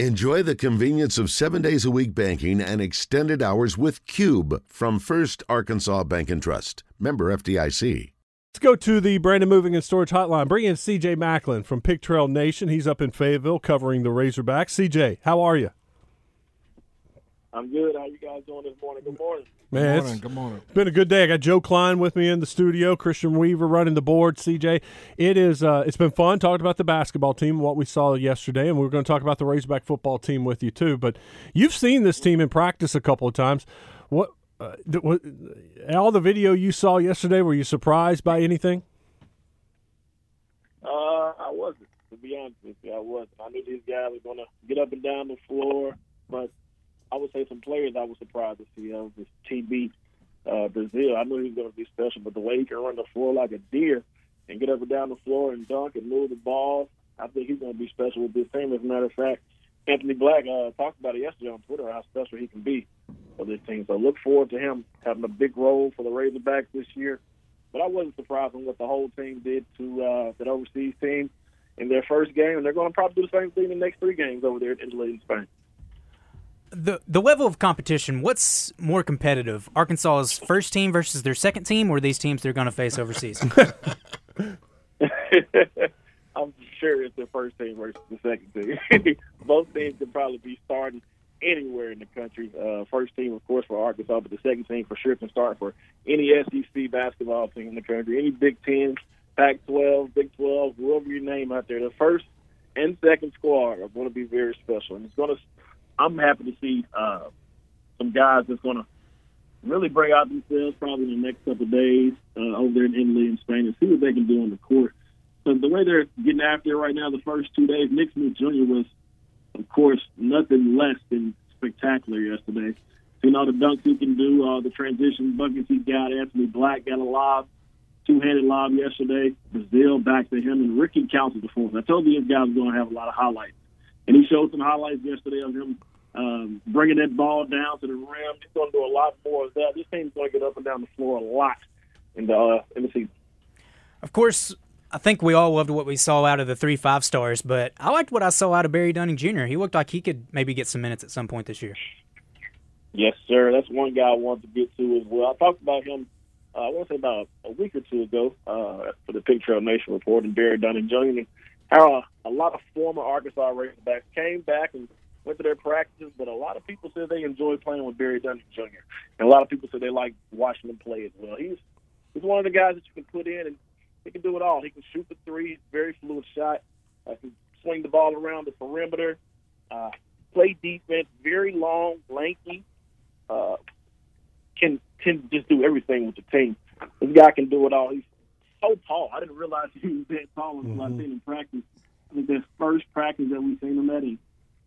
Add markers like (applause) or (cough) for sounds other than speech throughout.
Enjoy the convenience of seven days a week banking and extended hours with Cube from First Arkansas Bank and Trust. Member FDIC. Let's go to the Brandon Moving and Storage Hotline. Bring in CJ Maclin from Pig Trail Nation. He's up in Fayetteville covering the Razorbacks. CJ, how are you? I'm good. How you guys doing this morning? Good morning. Man, Good morning. Good morning. It's been a good day. I got Joe Klein with me in the studio, Christian Weaver running the board. CJ, it is. Uh, it's been fun talking about the basketball team, what we saw yesterday, and we're going to talk about the Razorback football team with you too. But you've seen this team in practice a couple of times. What, uh, th- what all the video you saw yesterday? Were you surprised by anything? Uh, I wasn't. To be honest with you, I wasn't. I knew these guys were going to get up and down the floor, but I would say some players I was surprised to see. Uh, was TB uh, Brazile. I knew he was going to be special, but the way he can run the floor like a deer and get up and down the floor and dunk and move the ball, I think he's going to be special with this team. As a matter of fact, Anthony Black uh, talked about it yesterday on Twitter how special he can be for this team. So look forward to him having a big role for the Razorbacks this year. But I wasn't surprised on what the whole team did to uh, that overseas team in their first game, and they're going to probably do the same thing in the next three games over there in Italy and Spain. The the level of competition. What's more competitive, Arkansas's first team versus their second team, or these teams they're going to face overseas? (laughs) (laughs) I'm sure it's the first team versus the second team. (laughs) Both teams could probably be starting anywhere in the country. Uh, first team, of course, for Arkansas, but the second team for sure can start for any SEC basketball team in the country, any Big Ten, Pac-12, Big 12, whoever you name out there. The first and second squad are going to be very special, and it's going to. I'm happy to see uh, some guys that's going to really bring out themselves probably in the next couple of days uh, over there in Italy and Spain and see what they can do on the court. So the way they're getting after it right now, the first two days, Nick Smith Jr. was, of course, nothing less than spectacular yesterday. You know the dunks he can do, uh, the transition buckets he got. Anthony Black got a lob, two-handed lob yesterday. Brazile back to him, and Ricky Council the performance. I told you this guy was going to have a lot of highlights, and he showed some highlights yesterday of him um, bringing that ball down to the rim. He's going to do a lot more of that. This team's going to get up and down the floor a lot in the uh, in the season. of course, I think we all loved what we saw out of the three five stars, but I liked what I saw out of Barry Dunning Jr. He looked like he could maybe get some minutes at some point this year. Yes, sir. That's one guy I wanted to get to as well. I talked about him, uh, I want to say about a week or two ago uh, for the Pig Trail Nation report and Barry Dunning Jr. How a lot of former Arkansas Razorbacks came back and went to their practices, but a lot of people said they enjoyed playing with Barry Dunning Jr. And a lot of people said they like watching him play as well. He's he's one of the guys that you can put in and he can do it all. He can shoot the three, very fluid shot, uh, can swing the ball around the perimeter, uh, play defense, very long, lanky, uh, can can just do everything with the team. This guy can do it all. He's so tall. I didn't realize he was that tall until I seen him practice. I think that first practice that we seen him at, and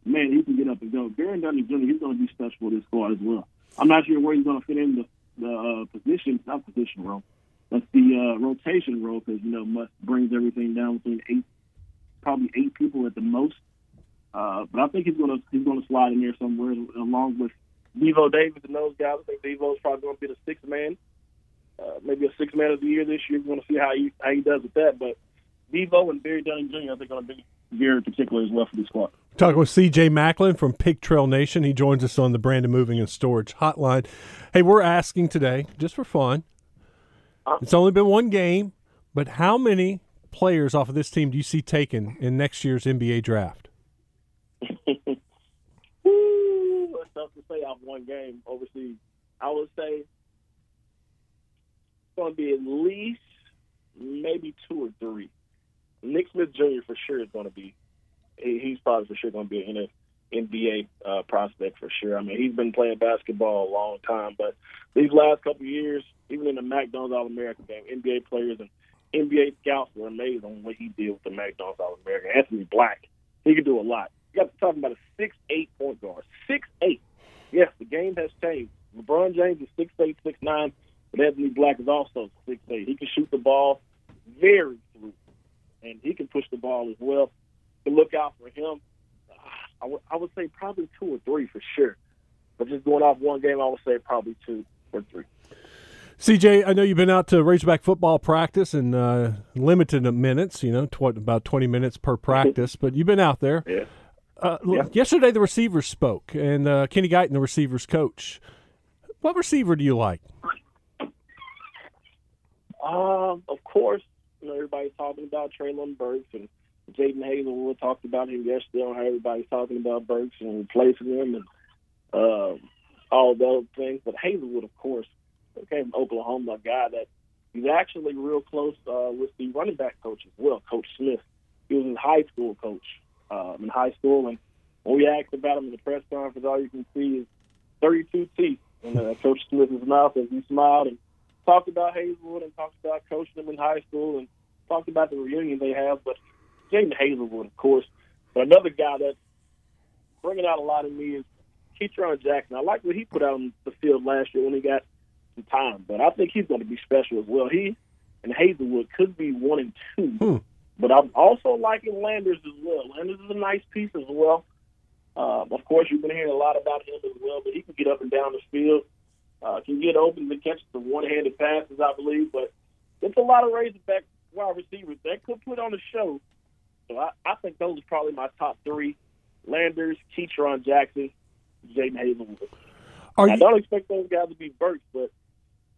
man, he can get up and go. Barry Dunning Jr. He's going to be special for this squad as well. I'm not sure where he's going to fit in the the uh, position, not position role. That's the uh, rotation role because you know Muss brings everything down between eight, probably eight people at the most. Uh, but I think he's going to he's going to slide in there somewhere along with Devo Davis and those guys. I think Devo's probably going to be the sixth man, uh, maybe a six man of the year this year. We're going to see how he how he does with that. But Devo and Barry Dunning Jr. I think are going to be very particular as well for this squad. Talking with CJ Maclin from Pig Trail Nation. He joins us on the Brandon Moving and Storage Hotline. Hey, we're asking today, just for fun. It's only been one game, but how many players off of this team do you see taken in next year's NBA draft? (laughs) Woo, it's tough to say off one game overseas. I would say going to be at least maybe two or three. Nick Smith Jr. for sure is going to be. He's probably for sure going to be an NBA uh, prospect for sure. I mean, he's been playing basketball a long time, but these last couple of years, even in the McDonald's All American game, NBA players and NBA scouts were amazed on what he did with the McDonald's All American. Anthony Black, he could do a lot. You got to talk about a six eight point guard. Six eight. Yes, the game has changed. LeBron James is six eight, six nine, but Anthony Black is also six eight. He can shoot the ball very fluid, and he can push the ball as well. To look out for him, I would would say probably two or three for sure. But just going off one game, I would say probably two or three. CJ, I know you've been out to Razorback football practice and uh, limited minutes, you know, tw- about 20 minutes per practice, (laughs) but you've been out there. Yeah. Uh, yeah. Yesterday, the receivers spoke, and uh, Kenny Guiton, the receivers coach. What receiver do you like? Um, of course, you know everybody's talking about Treylon Burks and Jadon Haselwood talked about him yesterday on how everybody's talking about Burks and replacing him and uh, all those things. But Haselwood, of course, came from Oklahoma, a guy that he's actually real close uh, with the running back coach as well, Coach Smith. He was his high school coach um, in high school, and when we asked about him in the press conference, all you can see is 32 teeth in uh, Coach Smith's mouth as he smiled and talked about Haselwood and talked about coaching him in high school and talked about the reunion they have. But Jadon Haselwood, of course, but another guy that's bringing out a lot of me is Ketron Jackson. I like what he put out on the field last year when he got some time, but I think he's going to be special as well. He and Haselwood could be one and two. Hmm. But I'm also liking Landers as well. Landers is a nice piece as well. Um, of course, you've been hearing a lot about him as well, but he can get up and down the field, uh, can get open to catch the one-handed passes, I believe. But it's a lot of Razorback wide receivers that could put on a show. So I, I think those are probably my top three: Landers, Ketron Jackson, Jadon Haselwood. I don't expect those guys to be Burks, but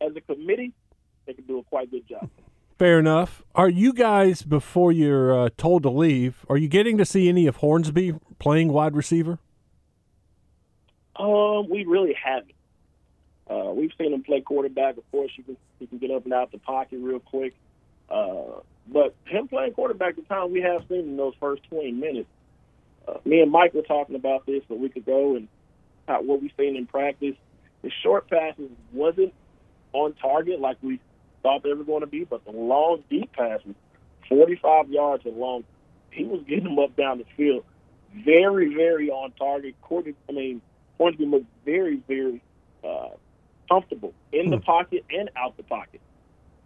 as a committee, they can do a quite good job. Fair enough. Are you guys, before you're uh, told to leave, are you getting to see any of Hornsby playing wide receiver? Um, we really haven't. Uh, we've seen him play quarterback. Of course, you can he can get up and out the pocket real quick. Uh, but him playing quarterback, the time we have seen in those first 20 minutes, uh, me and Mike were talking about this a week ago and how, what we've seen in practice. The short passes wasn't on target like we thought they were going to be, but the long, deep passes, 45 yards and long, he was getting them up down the field. Very, very on target. Courtney, I mean, Hornsby looked very, very uh, comfortable in the hmm. pocket and out the pocket.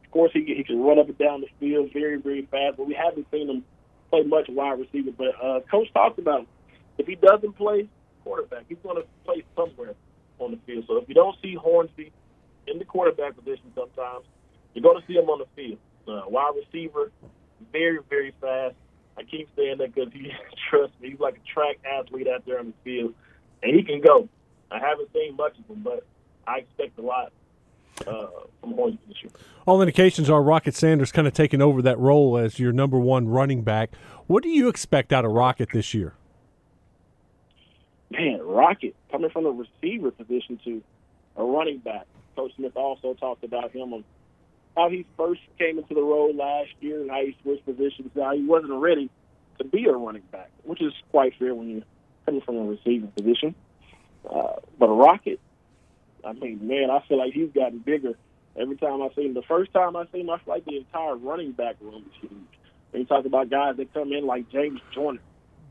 Of course, he, he can run up and down the field very, very fast, but we haven't seen him play much wide receiver. But uh, Coach talked about if he doesn't play quarterback, he's going to play somewhere on the field. So if you don't see Hornsby in the quarterback position sometimes, you're going to see him on the field. Uh, wide receiver, very, very fast. I keep saying that because he, (laughs) trust me, he's like a track athlete out there on the field, and he can go. I haven't seen much of him, but I expect a lot uh, from this year. All indications are Rocket Sanders kind of taking over that role as your number one running back. What do you expect out of Rocket this year? Man, Rocket coming from a receiver position to a running back. Coach Smith also talked about him on how he first came into the role last year and how he switched positions. How he wasn't ready to be a running back, which is quite fair when you're coming from a receiving position. Uh, but a Rocket, I mean, man, I feel like he's gotten bigger every time I see him. The first time I see him, I feel like the entire running back room is huge. When you talk about guys that come in like James Joyner,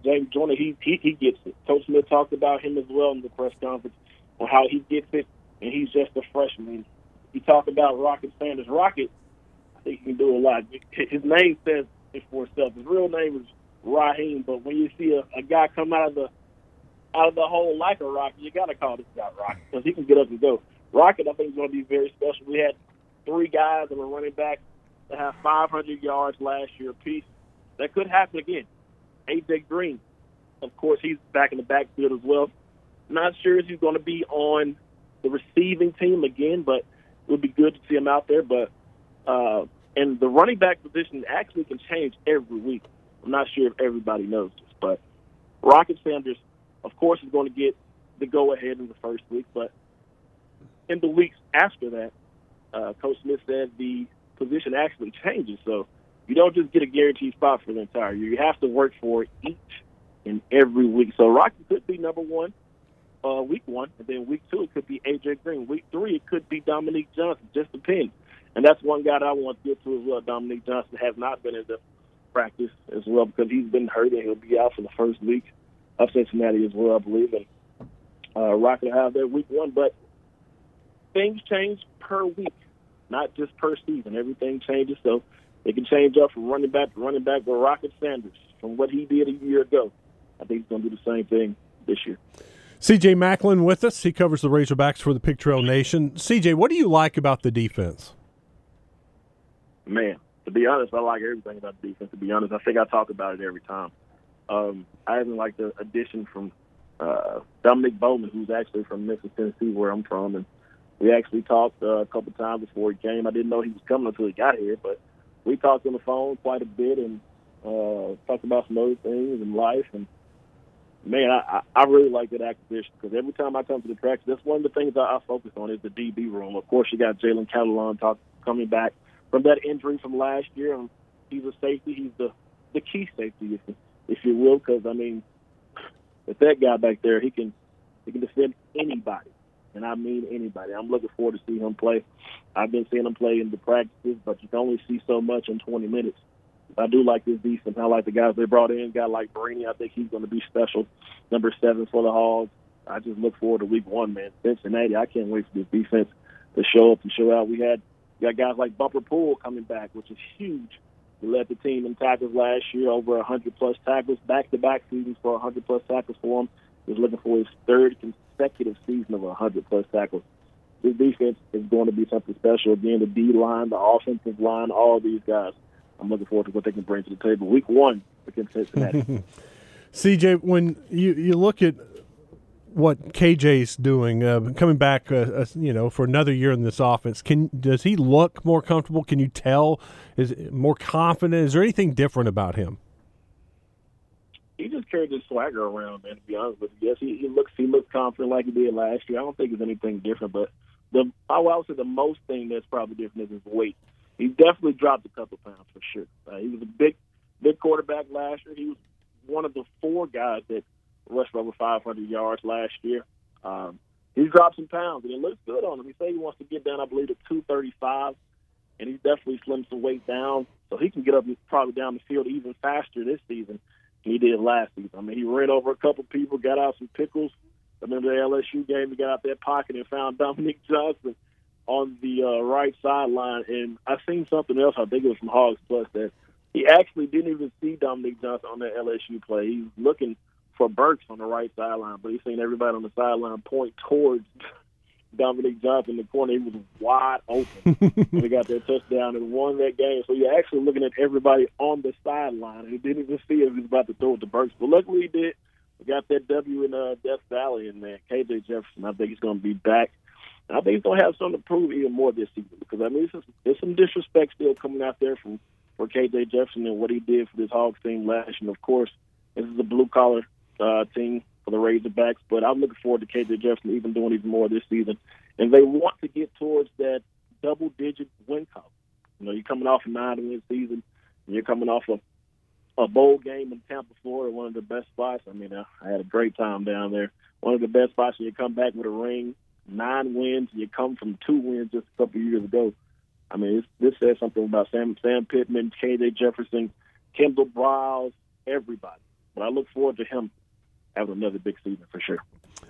James Joyner, he, he he gets it. Coach Smith talked about him as well in the press conference on how he gets it, and he's just a freshman you talk about Rocket Sanders. Rocket, I think he can do a lot. His name says it for itself. His real name is Raheim, but when you see a, a guy come out of the out of the hole like a rocket, you got to call this guy Rocket because he can get up and go. Rocket, I think, is going to be very special. We had three guys that were running back that have 500 yards last year apiece. That could happen again. AJ Green, of course, he's back in the backfield as well. Not sure if he's going to be on the receiving team again, but it would be good to see him out there. But uh, and the running back position actually can change every week. I'm not sure if everybody knows this, but Rocket Sanders, of course, is going to get the go ahead in the first week. But in the weeks after that, uh, Coach Smith said the position actually changes. So you don't just get a guaranteed spot for the entire year. You have to work for it each and every week. So Rocket could be number one uh, week one, and then week two it could be AJ Green. Week three it could be Dominique Johnson. Just depends. And that's one guy that I want to get to as well. Dominique Johnson has not been in the practice as well because he's been hurt and he'll be out for the first week of Cincinnati as well, I believe. And uh, Rocket will have their week one, but things change per week, not just per season. Everything changes, so it can change up from running back to running back. But Rocket Sanders, from what he did a year ago, I think he's going to do the same thing this year. CJ Maclin with us. He covers the Razorbacks for the Pig Trail Nation. CJ, what do you like about the defense? Man, to be honest, I like everything about the defense. To be honest, I think I talk about it every time. Um, I even like the addition from uh, Dominic Bowman, who's actually from Memphis, Tennessee, where I'm from, and we actually talked uh, a couple times before he came. I didn't know he was coming until he got here, but we talked on the phone quite a bit and uh, talked about some other things in life. And man, I, I really like that acquisition because every time I come to the practice, that's one of the things I, I focus on is the DB room. Of course, you got Jalen Catalon talk, coming back from that injury from last year, and he's a safety. He's the the key safety, you will, because I mean, with that guy back there, he can he can defend anybody, and I mean anybody. I'm looking forward to see him play. I've been seeing him play in the practices, but you can only see so much in 20 minutes. I do like this defense. I like the guys they brought in. Guy like Brini, I think he's going to be special. Number seven for the Hogs. I just look forward to week one, man. Cincinnati, I can't wait for this defense to show up and show out. We had we got guys like Bumper Pool coming back, which is huge. He led the team in tackles last year, over 100 plus tackles, back to back seasons for 100 plus tackles for him. He's looking for his third consecutive season of 100 plus tackles. This defense is going to be something special. Again, the D line, the offensive line, all these guys I'm looking forward to what they can bring to the table. Week one against Cincinnati. (laughs) CJ, when you you look at what KJ's doing, uh, coming back, uh, uh, you know, for another year in this offense, can does he look more comfortable? Can you tell? Is more confident? Is there anything different about him? He just carries his swagger around, man. To be honest with you, yes, he, he looks he looks confident like he did last year. I don't think there's anything different, but the I would say the most thing that's probably different is his weight he definitely dropped a couple pounds for sure. Uh, he was a big, big quarterback last year. He was one of the four guys that rushed for over 500 yards last year. Um, he's dropped some pounds, and it looks good on him. He said he wants to get down, I believe, to 235, and he's definitely slimmed some weight down, so he can get up probably down the field even faster this season than he did last season. I mean, he ran over a couple people, got out some pickles. I remember the LSU game, he got out that pocket and found (laughs) Dominique Johnson on the uh, right sideline, and I seen something else. I think it was from Hogs Plus that he actually didn't even see Dominique Johnson on that LSU play. He was looking for Burks on the right sideline, but he's seen everybody on the sideline point towards Dominique Johnson in the corner. He was wide open. (laughs) and he got that touchdown and won that game. So you're actually looking at everybody on the sideline. He didn't even see if he was about to throw it to Burks, but luckily he did. We got that W in uh, Death Valley, and man, KJ Jefferson, I think he's going to be back I think he's gonna have something to prove even more this season because I mean there's, there's some disrespect still coming out there from for KJ Jefferson and what he did for this Hogs team last year. And of course, this is a blue collar uh, team for the Razorbacks, but I'm looking forward to KJ Jefferson even doing even more this season. And they want to get towards that double digit win column. You know, you're coming off a nine win season, and you're coming off a a bowl game in Tampa, Florida, one of the best spots. I mean, I, had a great time down there. One of the best spots, and you come back with a ring nine wins. You come from two wins just a couple of years ago. I mean, this says something about Sam Sam Pittman, K.J. Jefferson, Kendall Briles, everybody. But I look forward to him having another big season for sure.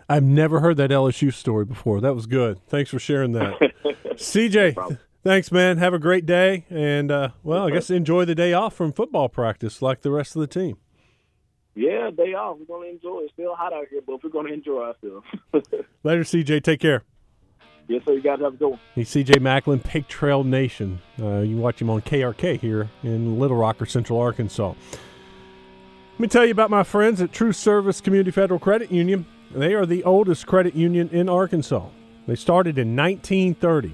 I've never heard that LSU story before. That was good. Thanks for sharing that, (laughs) CJ. No thanks, man. Have a great day, and uh, well, I guess enjoy the day off from football practice like the rest of the team. Yeah, day off. We're going to enjoy it. It's still hot out here, but we're going to enjoy ourselves. (laughs) Later, CJ. Take care. Yes, sir. You guys have a good one. He's CJ Maclin, Pig Trail Nation. Uh, you watch him on KRK here in Little Rock or Central Arkansas. Let me tell you about my friends at True Service Community Federal Credit Union. They are the oldest credit union in Arkansas. They started in 1930.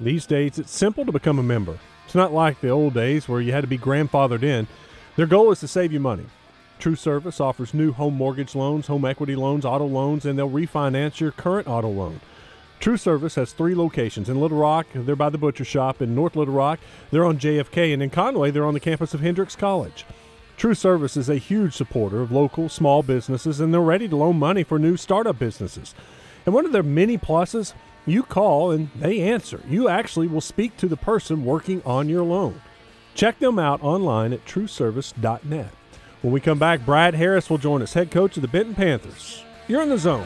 These days, it's simple to become a member. It's not like the old days where you had to be grandfathered in. Their goal is to save you money. True Service offers new home mortgage loans, home equity loans, auto loans, and they'll refinance your current auto loan. True Service has three locations. In Little Rock, they're by the butcher shop. In North Little Rock, they're on JFK. And in Conway, they're on the campus of Hendrix College. True Service is a huge supporter of local small businesses, and they're ready to loan money for new startup businesses. And one of their many pluses, you call and they answer. You actually will speak to the person working on your loan. Check them out online at trueservice.net. When we come back, Brad Harris will join us, head coach of the Benton Panthers. You're in the zone.